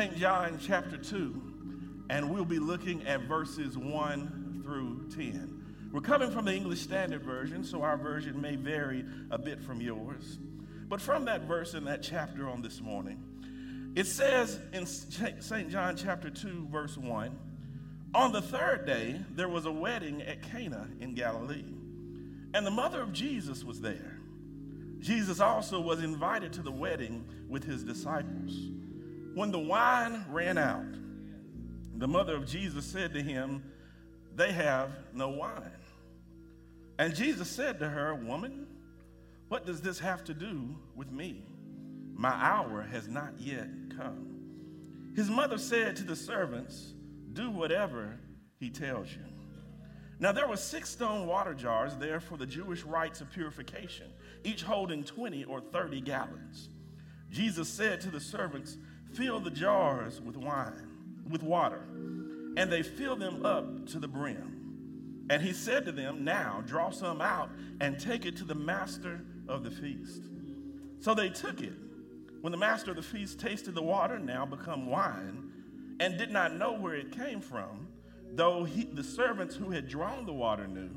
St. John chapter 2, and we'll be looking at verses 1 through 10. We're coming from the English Standard Version, so our version may vary a bit from yours. But from that verse in that chapter on this morning, it says in St. John chapter 2, verse 1 On the third day, there was a wedding at Cana in Galilee, and the mother of Jesus was there. Jesus also was invited to the wedding with his disciples. When the wine ran out, the mother of Jesus said to him, They have no wine. And Jesus said to her, Woman, what does this have to do with me? My hour has not yet come. His mother said to the servants, Do whatever he tells you. Now there were six stone water jars there for the Jewish rites of purification, each holding 20 or 30 gallons. Jesus said to the servants, Fill the jars with wine, with water. And they filled them up to the brim. And he said to them, Now draw some out and take it to the master of the feast. So they took it. When the master of the feast tasted the water, now become wine, and did not know where it came from, though he, the servants who had drawn the water knew,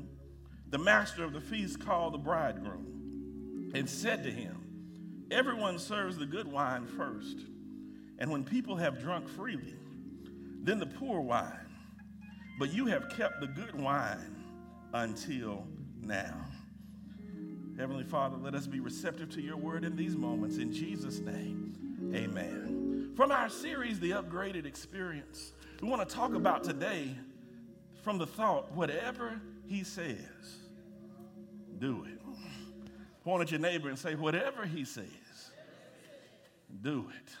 the master of the feast called the bridegroom and said to him, Everyone serves the good wine first, and when people have drunk freely, then the poor wine. But you have kept the good wine until now. Heavenly Father, let us be receptive to your word in these moments. In Jesus' name, amen. From our series, The Upgraded Experience, we want to talk about today from the thought whatever he says, do it. Point at your neighbor and say, whatever he says, do it.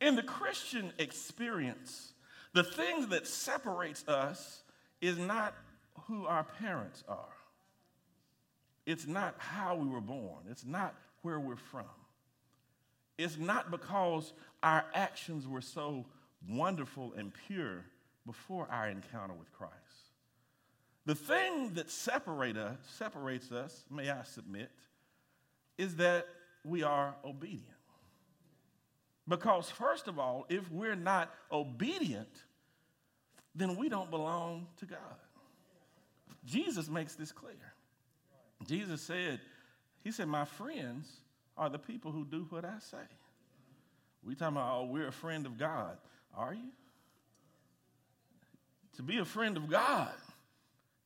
In the Christian experience, the thing that separates us is not who our parents are. It's not how we were born. It's not where we're from. It's not because our actions were so wonderful and pure before our encounter with Christ. The thing that separate us, separates us, may I submit, is that we are obedient. Because, first of all, if we're not obedient, then we don't belong to God. Jesus makes this clear. Jesus said, He said, My friends are the people who do what I say. We talking about, oh, we're a friend of God. Are you? To be a friend of God,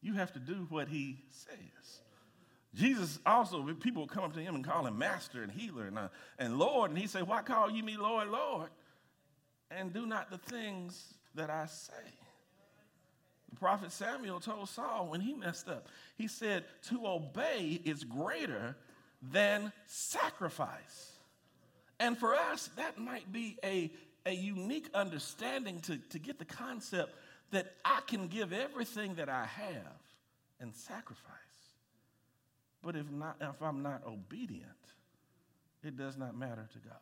you have to do what He says. Jesus also, people would come up to him and call him master and healer and, uh, and Lord, and he said, Why call you me Lord, Lord, and do not the things that I say? The prophet Samuel told Saul when he messed up, he said, To obey is greater than sacrifice. And for us, that might be a, a unique understanding to, to get the concept that I can give everything that I have and sacrifice. But if, not, if I'm not obedient, it does not matter to God.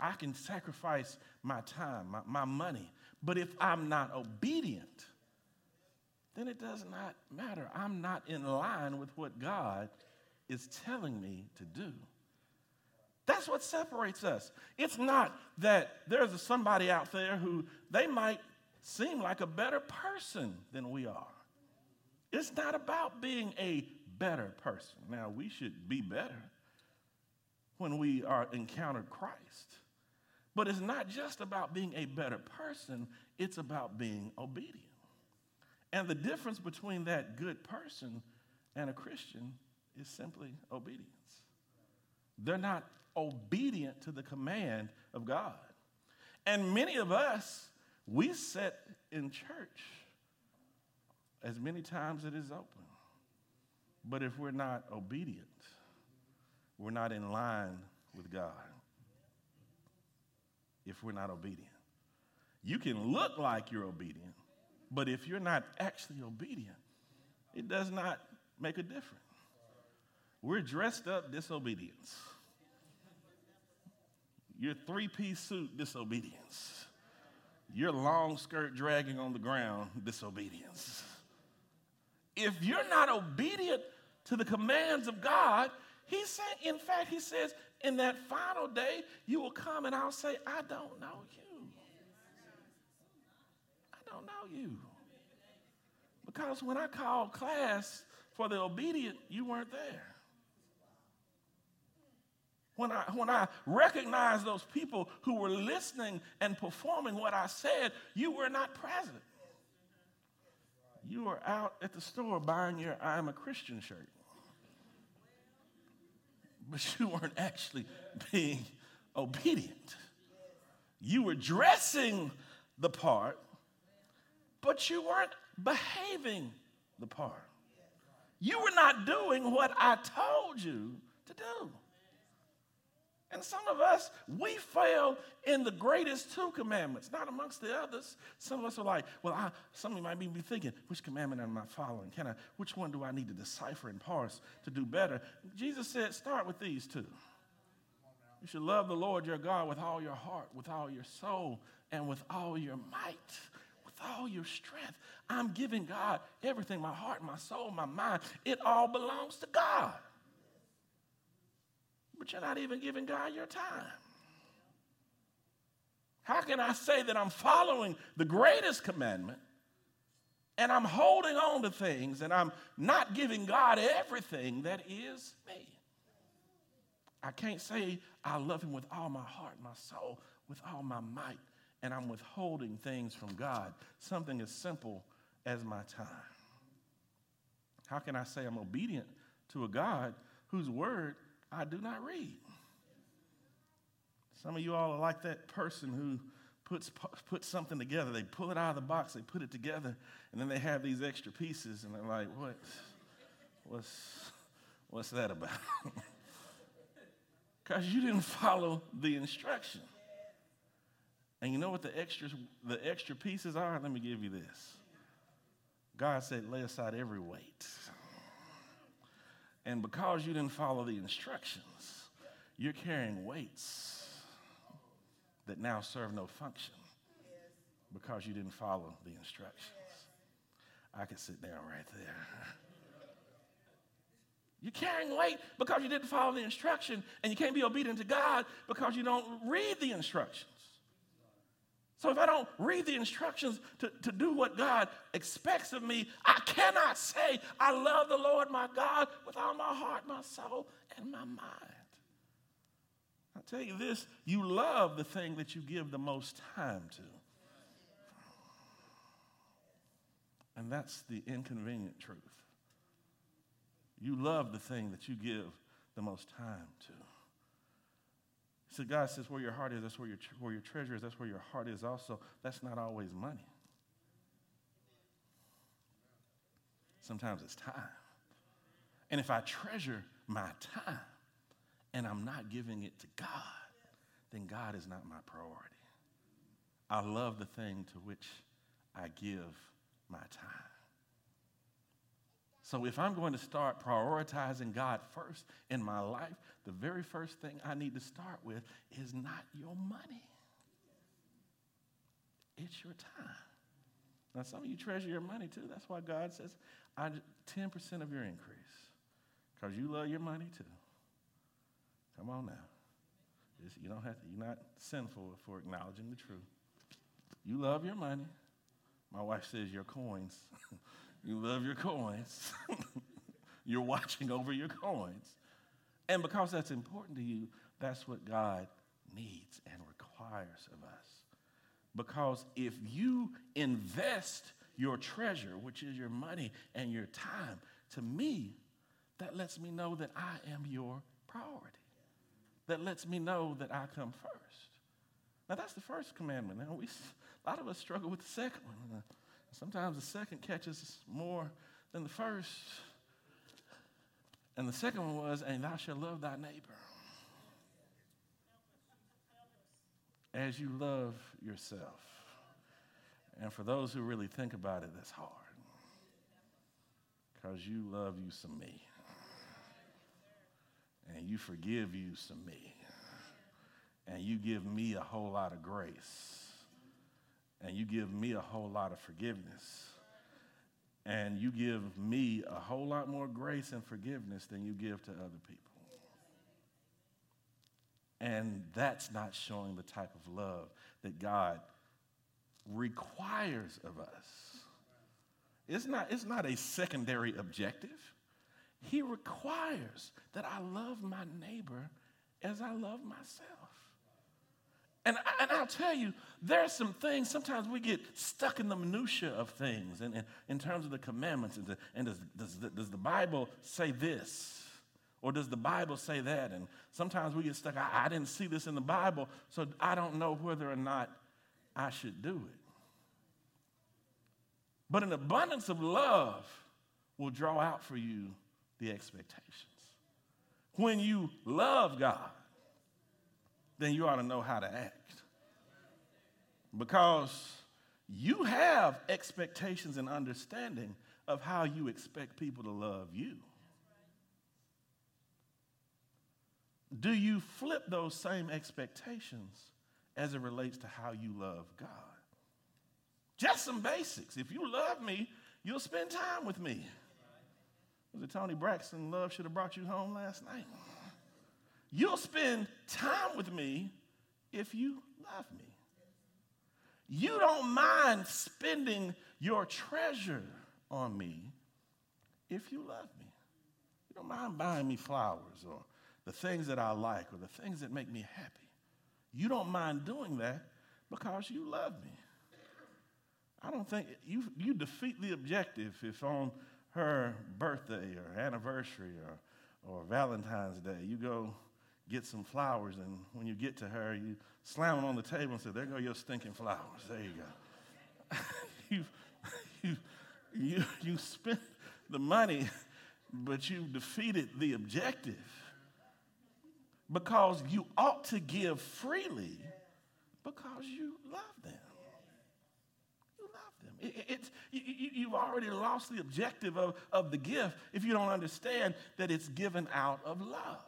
I can sacrifice my time, my, my money, but if I'm not obedient, then it does not matter. I'm not in line with what God is telling me to do. That's what separates us. It's not that there's somebody out there who they might seem like a better person than we are. It's not about being a better person. Now, we should be better when we are encountered Christ. But it's not just about being a better person, it's about being obedient. And the difference between that good person and a Christian is simply obedience. They're not obedient to the command of God. And many of us, we sit in church as many times it is open. But if we're not obedient, we're not in line with God if we're not obedient. You can look like you're obedient, but if you're not actually obedient, it does not make a difference. We're dressed up disobedience. Your three piece suit disobedience. Your long skirt dragging on the ground disobedience. If you're not obedient to the commands of God, He said, in fact, he says, in that final day, you will come and I'll say, I don't know you. I don't know you. Because when I called class for the obedient, you weren't there. When I, when I recognized those people who were listening and performing what I said, you were not present. You were out at the store buying your I'm a Christian shirt. But you weren't actually being obedient. You were dressing the part, but you weren't behaving the part. You were not doing what I told you to do. And some of us, we fail in the greatest two commandments, not amongst the others. Some of us are like, well, I, some of you might be thinking, which commandment am I following? Can I, which one do I need to decipher and parse to do better? Jesus said, start with these two. You should love the Lord your God with all your heart, with all your soul, and with all your might, with all your strength. I'm giving God everything my heart, my soul, my mind. It all belongs to God but you're not even giving God your time. How can I say that I'm following the greatest commandment and I'm holding on to things and I'm not giving God everything that is me? I can't say I love Him with all my heart, my soul, with all my might, and I'm withholding things from God, something as simple as my time. How can I say I'm obedient to a God whose word I do not read. Some of you all are like that person who puts, puts something together. They pull it out of the box, they put it together, and then they have these extra pieces, and they're like, what? What's, what's that about? Because you didn't follow the instruction. And you know what the extras, the extra pieces are? Let me give you this. God said, lay aside every weight and because you didn't follow the instructions, you're carrying weights that now serve no function because you didn't follow the instructions. I could sit down right there. You're carrying weight because you didn't follow the instruction, and you can't be obedient to God because you don't read the instructions. So if I don't read the instructions to, to do what God expects of me, I cannot say, I love the Lord my God with all my heart, my soul, and my mind. I tell you this, you love the thing that you give the most time to. And that's the inconvenient truth. You love the thing that you give the most time to. So God says, where your heart is, that's where your, where your treasure is, that's where your heart is also. That's not always money. Sometimes it's time. And if I treasure my time and I'm not giving it to God, then God is not my priority. I love the thing to which I give my time. So if I'm going to start prioritizing God first in my life, the very first thing I need to start with is not your money. It's your time. Now, some of you treasure your money too. That's why God says, I, 10% of your increase. Because you love your money too. Come on now. You don't have to, you're not sinful for acknowledging the truth. You love your money. My wife says your coins. You love your coins. You're watching over your coins. And because that's important to you, that's what God needs and requires of us. Because if you invest your treasure, which is your money and your time, to me, that lets me know that I am your priority. That lets me know that I come first. Now, that's the first commandment. Now, we, a lot of us struggle with the second one. Sometimes the second catches more than the first. And the second one was, and thou shalt love thy neighbor as you love yourself. And for those who really think about it, that's hard. Because you love you some me. And you forgive you some me. And you give me a whole lot of grace and you give me a whole lot of forgiveness. And you give me a whole lot more grace and forgiveness than you give to other people. And that's not showing the type of love that God requires of us. It's not, it's not a secondary objective. He requires that I love my neighbor as I love myself. And, and I'll tell you, there are some things, sometimes we get stuck in the minutia of things and, and in terms of the commandments. And, the, and does, does, the, does the Bible say this? Or does the Bible say that? And sometimes we get stuck, I, I didn't see this in the Bible, so I don't know whether or not I should do it. But an abundance of love will draw out for you the expectations. When you love God, then you ought to know how to act. Because you have expectations and understanding of how you expect people to love you. Do you flip those same expectations as it relates to how you love God? Just some basics. If you love me, you'll spend time with me. Was it Toni Braxton? Love should have brought you home last night. You'll spend time with me if you love me. You don't mind spending your treasure on me if you love me. You don't mind buying me flowers or the things that I like or the things that make me happy. You don't mind doing that because you love me. I don't think you, you defeat the objective if on her birthday or anniversary or, or Valentine's Day you go get some flowers, and when you get to her, you slam them on the table and say, There go your stinking flowers. There you go. you, you, you, you spent the money, but you defeated the objective because you ought to give freely because you love them. You love them. It, it's, you, you've already lost the objective of, of the gift if you don't understand that it's given out of love.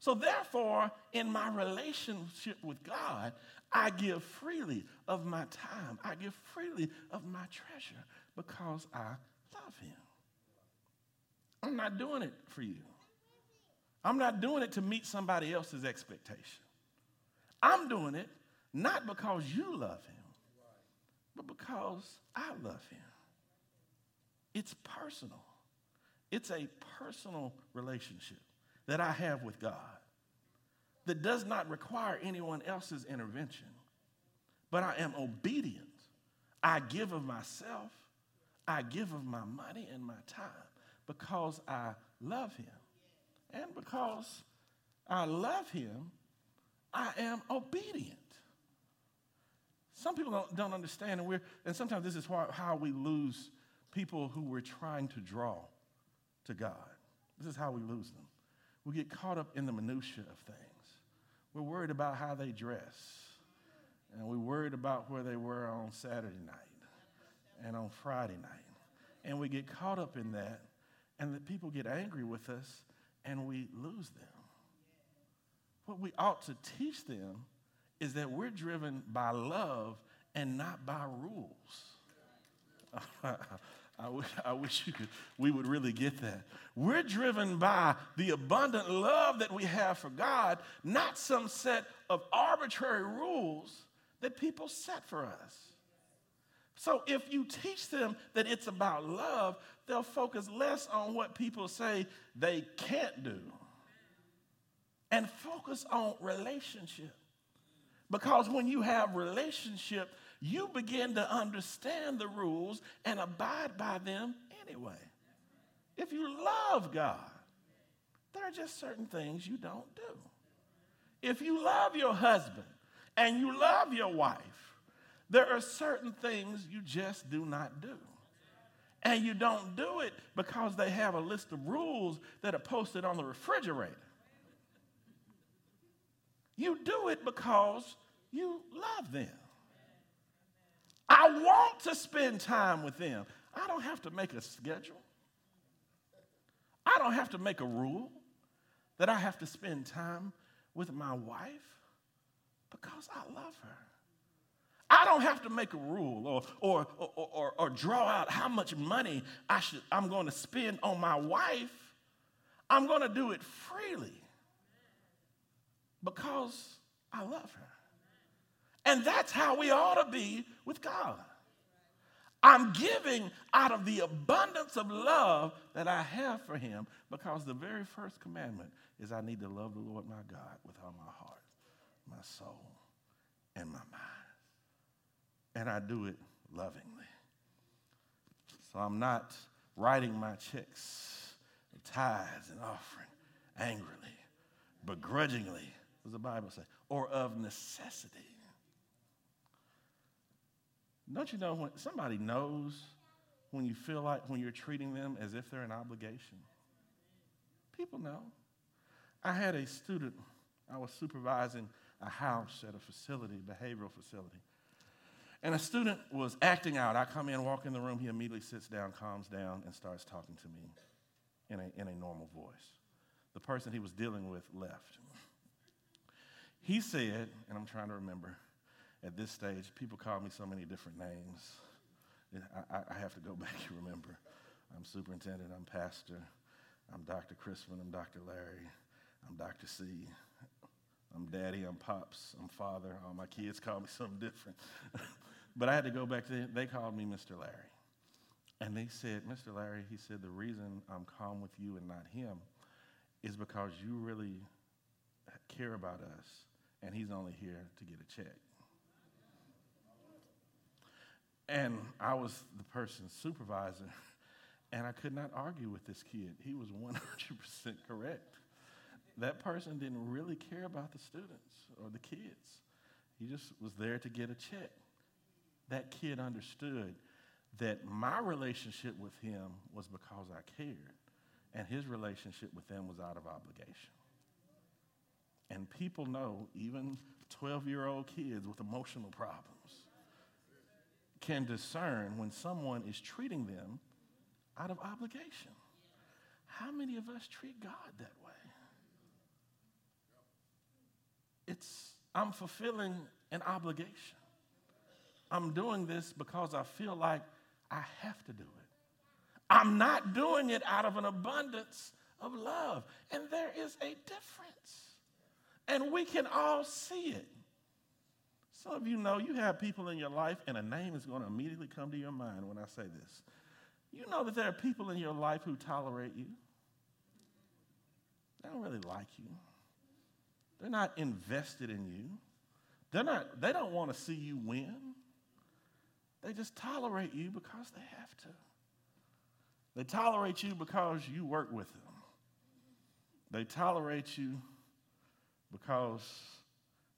So, therefore, in my relationship with God, I give freely of my time. I give freely of my treasure because I love Him. I'm not doing it for you. I'm not doing it to meet somebody else's expectation. I'm doing it not because you love Him, but because I love Him. It's personal, it's a personal relationship that I have with God that does not require anyone else's intervention, but I am obedient. I give of myself, I give of my money and my time because I love Him. And because I love Him, I am obedient. Some people don't, don't understand, and, we're, and sometimes this is how we lose people who we're trying to draw to God. This is how we lose them. We get caught up in the minutiae of things. We're worried about how they dress, and we're worried about where they were on Saturday night and on Friday night. And we get caught up in that, and the people get angry with us, and we lose them. What we ought to teach them is that we're driven by love and not by rules. I wish, you could, we would really get that. We're driven by the abundant love that we have for God, not some set of arbitrary rules that people set for us. So if you teach them that it's about love, they'll focus less on what people say they can't do and focus on relationship. Because when you have relationship, you begin to understand the rules and abide by them anyway. If you love God, there are just certain things you don't do. If you love your husband and you love your wife, there are certain things you just do not do. And you don't do it because they have a list of rules that are posted on the refrigerator. You do it because you love them. I want to spend time with them. I don't have to make a schedule. I don't have to make a rule that I have to spend time with my wife because I love her. I don't have to make a rule or, or, or, or, or draw out how much money I should, I'm going to spend on my wife. I'm going to do it freely because I love her. And that's how we ought to be with God. I'm giving out of the abundance of love that I have for him because the very first commandment is I need to love the Lord my God with all my heart, my soul, and my mind. And I do it lovingly. So I'm not writing my checks tithes and offering angrily, begrudgingly, as the Bible says, or of necessity. Don't you know when somebody knows when you feel like when you're treating them as if they're an obligation? People know. I had a student, I was supervising a house at a facility, behavioral facility. And a student was acting out. I come in, walk in the room, he immediately sits down, calms down, and starts talking to me in a, in a normal voice. The person he was dealing with left. He said, and I'm trying to remember, at this stage, people call me so many different names. I, I have to go back and remember. I'm superintendent, I'm pastor, I'm Dr. Crispin, I'm Dr. Larry, I'm Dr. C, I'm daddy, I'm pops, I'm father. All my kids call me something different. but I had to go back to, they called me Mr. Larry. And they said, Mr. Larry, he said, the reason I'm calm with you and not him is because you really care about us, and he's only here to get a check. And I was the person's supervisor, and I could not argue with this kid. He was 100% correct. That person didn't really care about the students or the kids, he just was there to get a check. That kid understood that my relationship with him was because I cared, and his relationship with them was out of obligation. And people know, even 12 year old kids with emotional problems can discern when someone is treating them out of obligation. How many of us treat God that way? It's, I'm fulfilling an obligation. I'm doing this because I feel like I have to do it. I'm not doing it out of an abundance of love. And there is a difference. And we can all see it. Some of you know you have people in your life, and a name is going to immediately come to your mind when I say this. You know that there are people in your life who tolerate you, they don't really like you, they're not invested in you, they're not, they don't want to see you win. They just tolerate you because they have to. They tolerate you because you work with them. They tolerate you because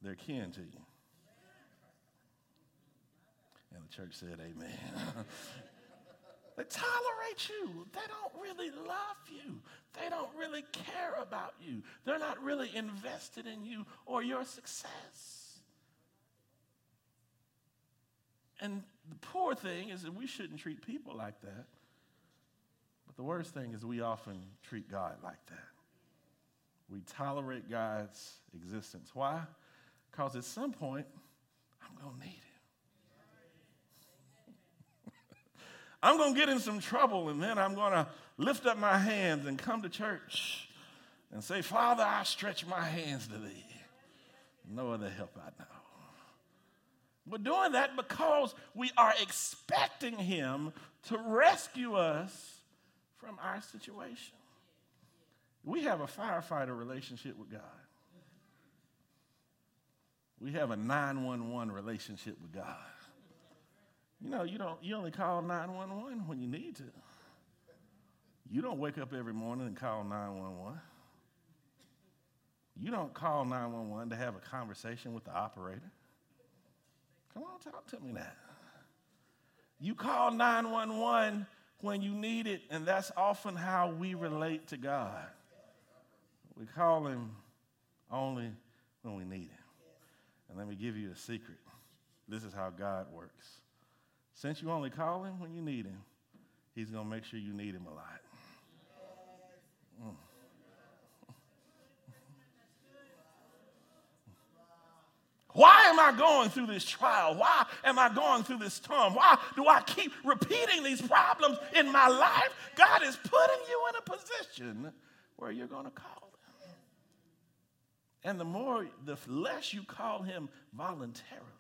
they're kin to you. And the church said, Amen. they tolerate you. They don't really love you. They don't really care about you. They're not really invested in you or your success. And the poor thing is that we shouldn't treat people like that. But the worst thing is we often treat God like that. We tolerate God's existence. Why? Because at some point, I'm going to need it. I'm going to get in some trouble and then I'm going to lift up my hands and come to church and say, Father, I stretch my hands to thee. No other help I know. We're doing that because we are expecting him to rescue us from our situation. We have a firefighter relationship with God. We have a 911 relationship with God. You know, you don't you only call 911 when you need to. You don't wake up every morning and call 911. You don't call 911 to have a conversation with the operator. Come on, talk to me now. You call 911 when you need it, and that's often how we relate to God. We call Him only when we need Him. And let me give you a secret this is how God works. Since you only call him when you need him, he's going to make sure you need him a lot. Mm. Why am I going through this trial? Why am I going through this storm? Why do I keep repeating these problems in my life? God is putting you in a position where you're going to call him. And the more, the less you call him voluntarily,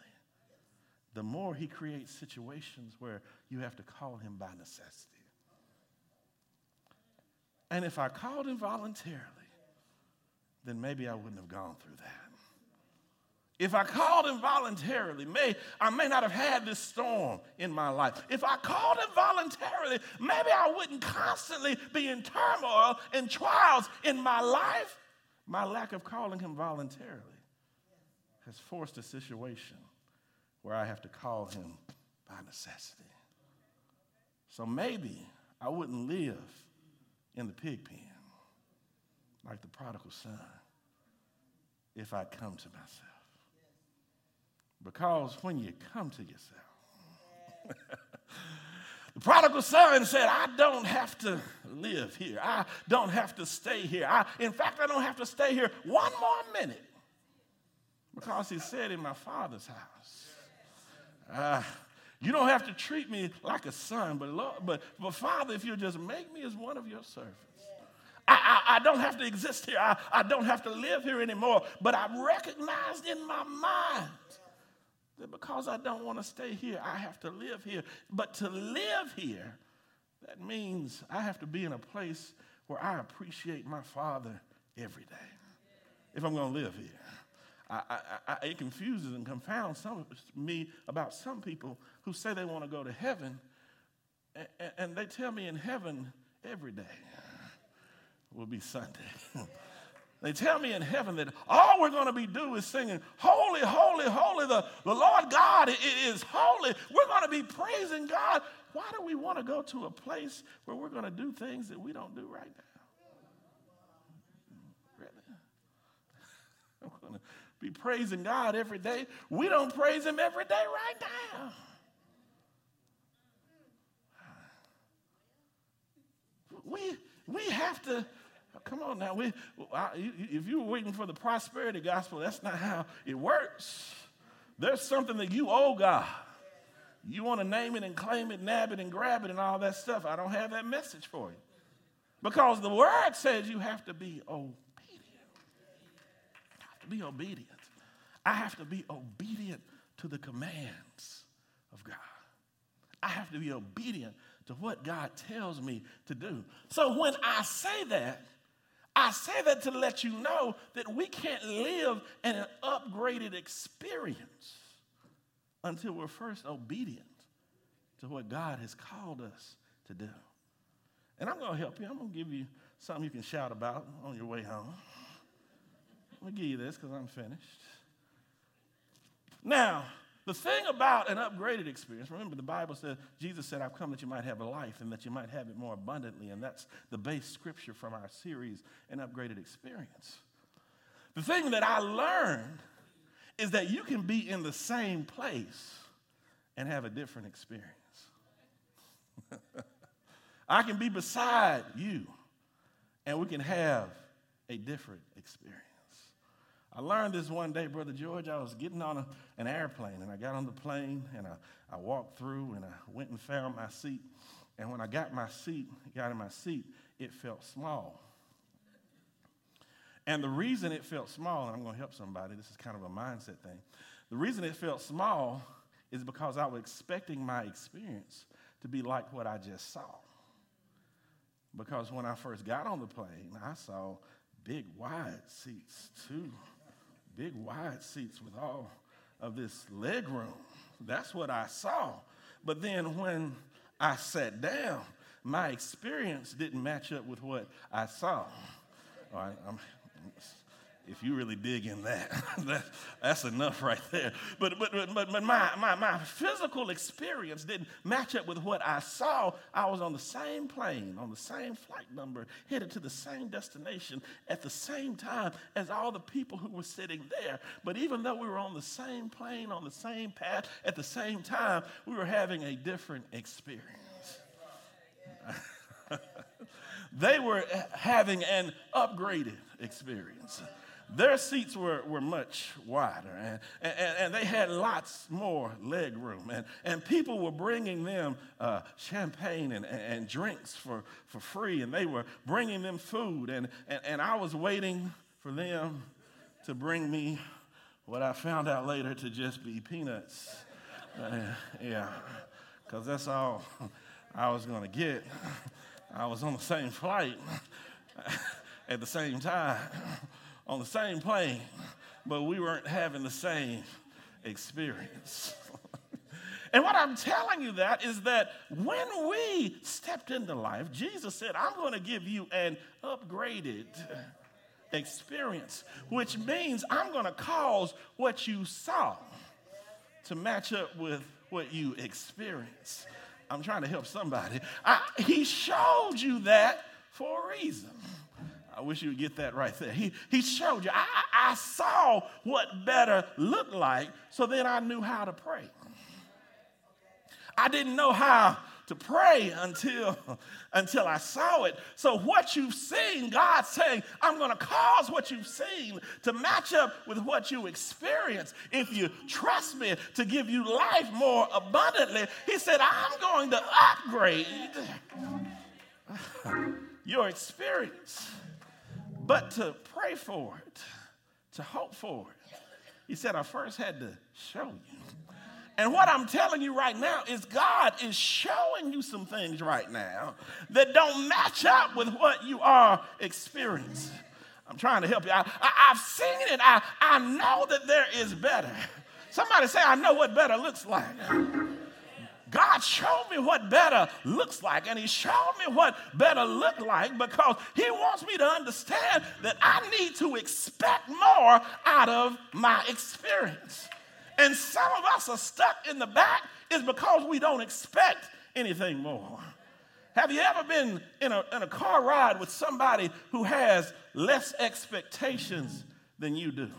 the more he creates situations where you have to call him by necessity. And if I called him voluntarily, then maybe I wouldn't have gone through that. If I called him voluntarily, may, I may not have had this storm in my life. If I called him voluntarily, maybe I wouldn't constantly be in turmoil and trials in my life. My lack of calling him voluntarily has forced a situation where I have to call him by necessity. So maybe I wouldn't live in the pig pen like the prodigal son if I come to myself. Because when you come to yourself, the prodigal son said, I don't have to live here. I don't have to stay here. I, in fact, I don't have to stay here one more minute because he said in my father's house, uh, you don't have to treat me like a son, but, Lord, but, but Father, if you just make me as one of your servants, I, I, I, don't have to exist here. I, I don't have to live here anymore. But I've recognized in my mind that because I don't want to stay here, I have to live here. But to live here, that means I have to be in a place where I appreciate my Father every day if I'm going to live here. I, I, I, it confuses and confounds some, me about some people who say they want to go to heaven, and, and they tell me in heaven every day will be Sunday. They tell me in heaven that all we're going to be doing is singing, Holy, holy, holy, the, the Lord God is holy. We're going to be praising God. Why do we want to go to a place where we're going to do things that we don't do right now? Really? Be praising God every day. We don't praise Him every day right now. We, we have to Come on now. We, if you were waiting for the prosperity gospel, that's not how it works. There's something that you owe God. You want to name it and claim it, nab it and grab it and all that stuff. I don't have that message for you. Because the word says you have to be obedient. Be obedient. I have to be obedient to the commands of God. I have to be obedient to what God tells me to do. So when I say that, I say that to let you know that we can't live in an upgraded experience until we're first obedient to what God has called us to do. And I'm going to help you. I'm going to give you something you can shout about on your way home. Let me give you this because I'm finished. Now, the thing about an upgraded experience, remember the Bible says, Jesus said, I've come that you might have a life and that you might have it more abundantly. And that's the base scripture from our series, An Upgraded Experience. The thing that I learned is that you can be in the same place and have a different experience. I can be beside you and we can have a different experience. I learned this one day, Brother George. I was getting on a, an airplane, and I got on the plane, and I, I walked through, and I went and found my seat. And when I got my seat, got in my seat, it felt small. And the reason it felt small, and I'm going to help somebody, this is kind of a mindset thing. The reason it felt small is because I was expecting my experience to be like what I just saw. Because when I first got on the plane, I saw big, wide seats, too big wide seats with all of this leg room. That's what I saw. But then when I sat down, my experience didn't match up with what I saw. All right, I'm, if you really dig in that, that that's enough right there. But, but, but, but my, my, my physical experience didn't match up with what I saw. I was on the same plane, on the same flight number, headed to the same destination at the same time as all the people who were sitting there. But even though we were on the same plane, on the same path, at the same time, we were having a different experience. they were having an upgraded experience. Their seats were, were much wider and, and, and they had lots more leg room. And, and people were bringing them uh, champagne and, and drinks for, for free, and they were bringing them food. And, and, and I was waiting for them to bring me what I found out later to just be peanuts. Uh, yeah, because that's all I was going to get. I was on the same flight at the same time, on the same plane, but we weren't having the same experience. and what I'm telling you that is that when we stepped into life, Jesus said, I'm going to give you an upgraded experience, which means I'm going to cause what you saw to match up with what you experienced. I'm trying to help somebody. I, he showed you that for a reason. I wish you would get that right there. He, he showed you. I, I saw what better looked like, so then I knew how to pray. I didn't know how to pray until, until I saw it. So, what you've seen, God's saying, I'm going to cause what you've seen to match up with what you experience. If you trust me to give you life more abundantly, He said, I'm going to upgrade your experience. But to pray for it, to hope for it, He said, I first had to show you. And what I'm telling you right now is God is showing you some things right now that don't match up with what you are experiencing. I'm trying to help you. I, have seen it. I, I know that there is better. Somebody say, I know what better looks like. God showed me what better looks like, and He showed me what better looked like because He wants me to understand that I need to expect more out of my experience. And some of us are stuck in the back is because we don't expect anything more. Have you ever been in a, in a car ride with somebody who has less expectations than you do?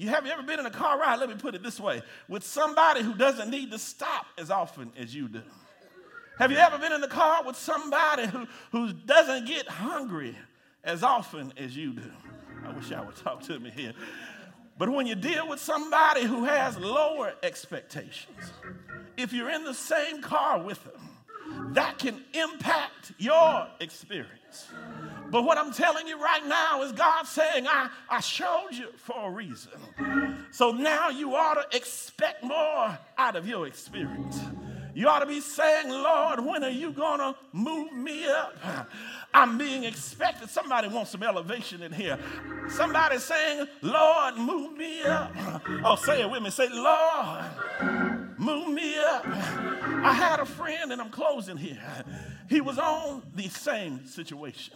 You have you ever been in a car ride? Let me put it this way: with somebody who doesn't need to stop as often as you do. Have you ever been in the car with somebody who, who doesn't get hungry as often as you do? I wish I would talk to me here. But when you deal with somebody who has lower expectations, if you're in the same car with them, that can impact your experience. But what I'm telling you right now is God saying, I, I showed you for a reason. So now you ought to expect more out of your experience. You ought to be saying, Lord, when are you going to move me up? I'm being expected. Somebody wants some elevation in here. Somebody saying, Lord, move me up. Oh, say it with me. Say, Lord, move me up. I had a friend, and I'm closing here. He was on the same situation.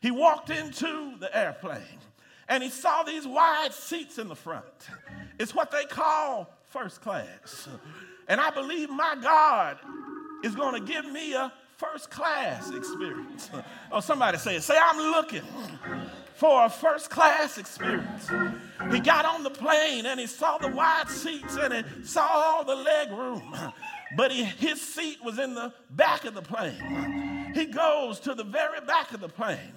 He walked into the airplane and he saw these wide seats in the front. It's what they call first class. And I believe my God is going to give me a first class experience. Oh, somebody say it. Say, I'm looking for a first class experience. He got on the plane and he saw the wide seats and he saw all the leg room, but he, his seat was in the back of the plane he goes to the very back of the plane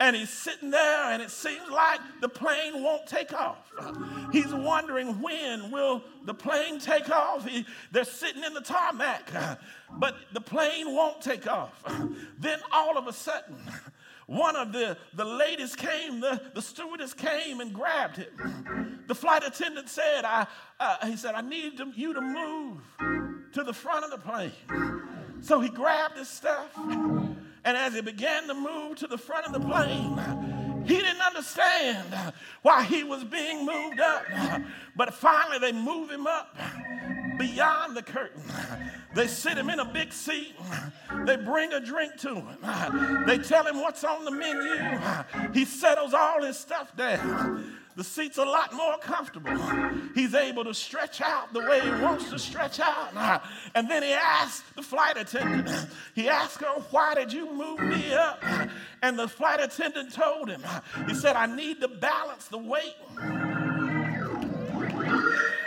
and he's sitting there and it seems like the plane won't take off. He's wondering when will the plane take off? He, they're sitting in the tarmac, but the plane won't take off. Then all of a sudden, one of the, the ladies came, the, the stewardess came and grabbed him. The flight attendant said, I, uh, he said, I need to, you to move to the front of the plane. So he grabbed his stuff, and as he began to move to the front of the plane, he didn't understand why he was being moved up. But finally, they move him up beyond the curtain. They sit him in a big seat. They bring a drink to him. They tell him what's on the menu. He settles all his stuff down. The seat's a lot more comfortable. He's able to stretch out the way he wants to stretch out. And then he asked the flight attendant, he asked her, Why did you move me up? And the flight attendant told him, He said, I need to balance the weight.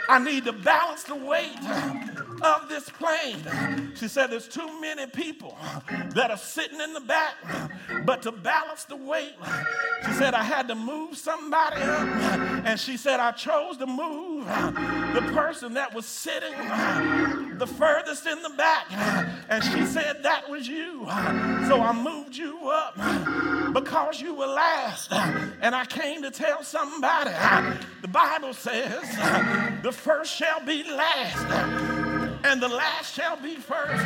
I need to balance the weight of this plane. She said, There's too many people that are sitting in the back, but to balance the weight, she said, I had to move somebody up. And she said, I chose to move the person that was sitting the furthest in the back. And she said, That was you. So I moved you up. because you were last. And I came to tell somebody the Bible says the first shall be last and the last shall be first.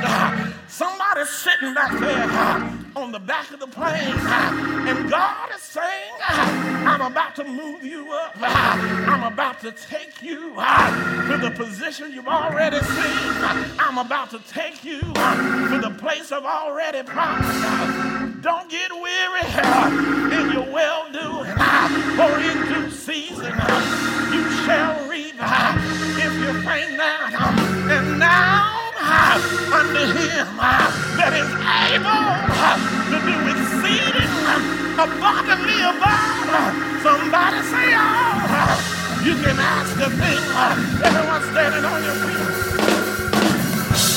Somebody's sitting back there on the back of the plane, and God is saying, I'm about to move you up. I'm about to take you to the position you've already seen. I'm about to take you to the place I've already promised. Don't get weary in your well doing, for in due season you faint. And now unto him that is able to do exceeding abundantly above. Somebody say, oh, you can ask a thing. Everyone standing on your feet.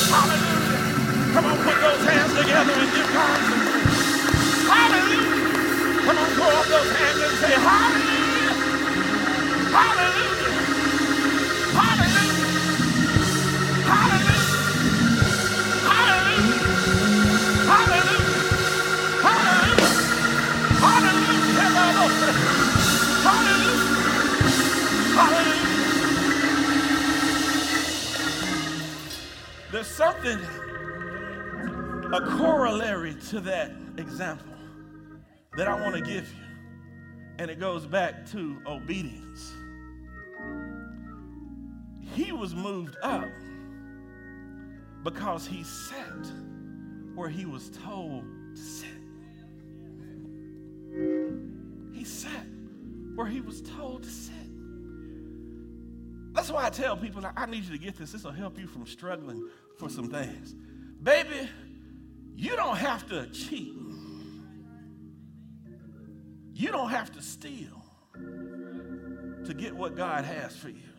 Hallelujah. Come on, put those hands together and give God some praise. Hallelujah. Come on, throw up those hands and say, hallelujah. Hallelujah. Hallelujah. There's something, a corollary to that example that I want to give you. And it goes back to obedience. He was moved up because he sat where he was told to sit. He sat where he was told to sit. That's why I tell people, I need you to get this. This will help you from struggling for some things. Baby, you don't have to cheat. You don't have to steal to get what God has for you.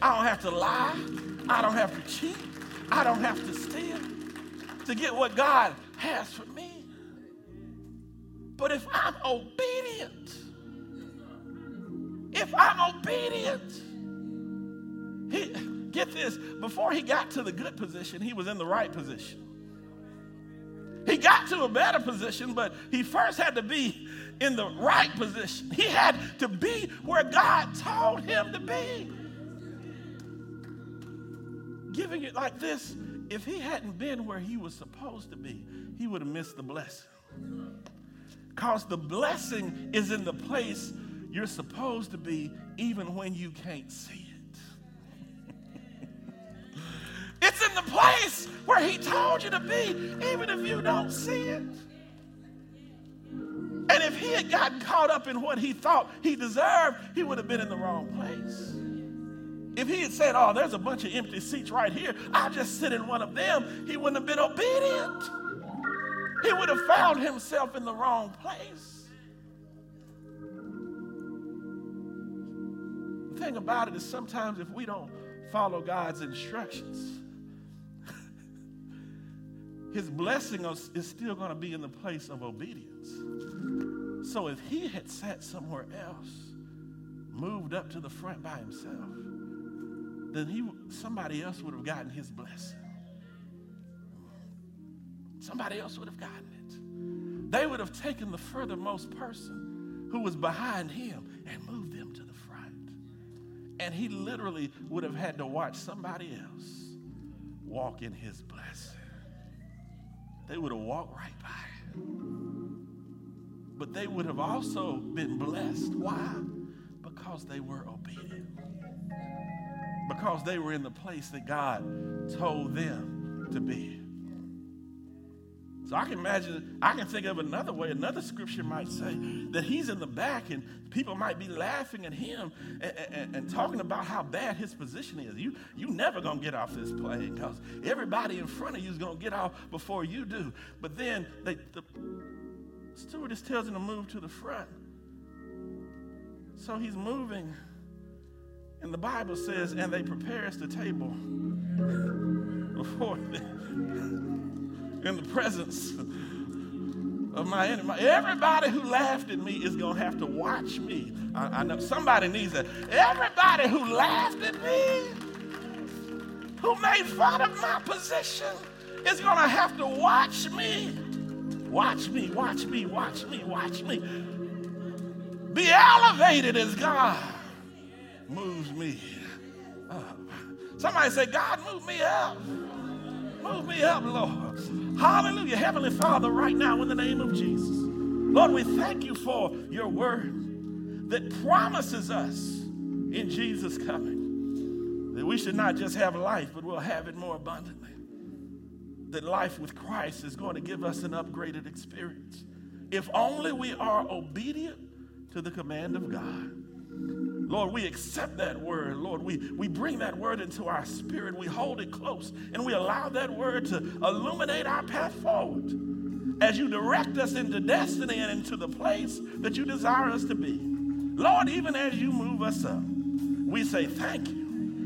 I don't have to lie. I don't have to cheat. I don't have to steal to get what God has for me. But if I'm obedient, if I'm obedient, he, get this, before he got to the good position, he was in the right position. He got to a better position, but he first had to be in the right position. He had to be where God told him to be. Giving it like this, if he hadn't been where he was supposed to be, he would have missed the blessing. Because the blessing is in the place you're supposed to be, even when you can't see where he told you to be, even if you don't see it. And if he had gotten caught up in what he thought he deserved, he would have been in the wrong place. If he had said, Oh, there's a bunch of empty seats right here, I'll just sit in one of them, he wouldn't have been obedient. He would have found himself in the wrong place. The thing about it is sometimes if we don't follow God's instructions, his blessing is still going to be in the place of obedience. So if he had sat somewhere else, moved up to the front by himself, then he, somebody else would have gotten his blessing. Somebody else would have gotten it. They would have taken the furthermost person who was behind him and moved them to the front. And he literally would have had to watch somebody else walk in his blessing. They would have walked right by it. But they would have also been blessed. Why? Because they were obedient because they were in the place that God told them to be. So I can imagine, I can think of another way, another scripture might say that he's in the back and people might be laughing at him and, and, and talking about how bad his position is. You, you never gonna get off this plane because everybody in front of you is gonna get off before you do. But then they, the stewardess tells him to move to the front. So he's moving and the Bible says, and they prepare us the table before them in the presence of my enemy. Everybody who laughed at me is going to have to watch me. I, I know somebody needs that. Everybody who laughed at me, who made fun of my position, is going to have to watch me Watch me, watch me, watch me, watch me. Be elevated as God moves me up. Somebody say, God, move me up. Move me up, Lord. Hallelujah. Heavenly Father, right now, in the name of Jesus, Lord, we thank you for your word that promises us in Jesus coming that we should not just have life, but we'll have it more abundantly. That life with Christ is going to give us an upgraded experience. If only we are obedient to the command of God. Lord, we accept that word. Lord, we, we bring that word into our spirit. We hold it close and we allow that word to illuminate our path forward as you direct us into destiny and into the place that you desire us to be. Lord, even as you move us up, we say thank you.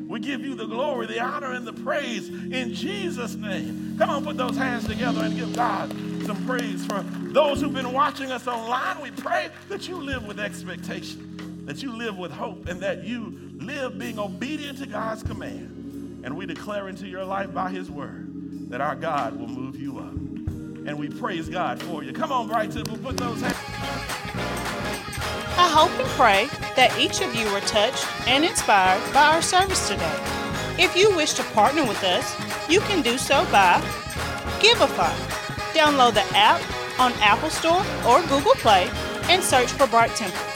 We give you the glory, the honor, and the praise in Jesus' name. Come on, put those hands together and give God some praise. For those who've been watching us online, we pray that you live with expectation, that you live with hope, and that you live being obedient to God's command. And we declare into your life by his word that our God will move you up. And we praise God for you. Come on, Bright Temple, put those hands. I hope and pray that each of you are touched and inspired by our service today. If you wish to partner with us, you can do so by Givelify. Download the app on Apple Store or Google Play and search for Bright Temple.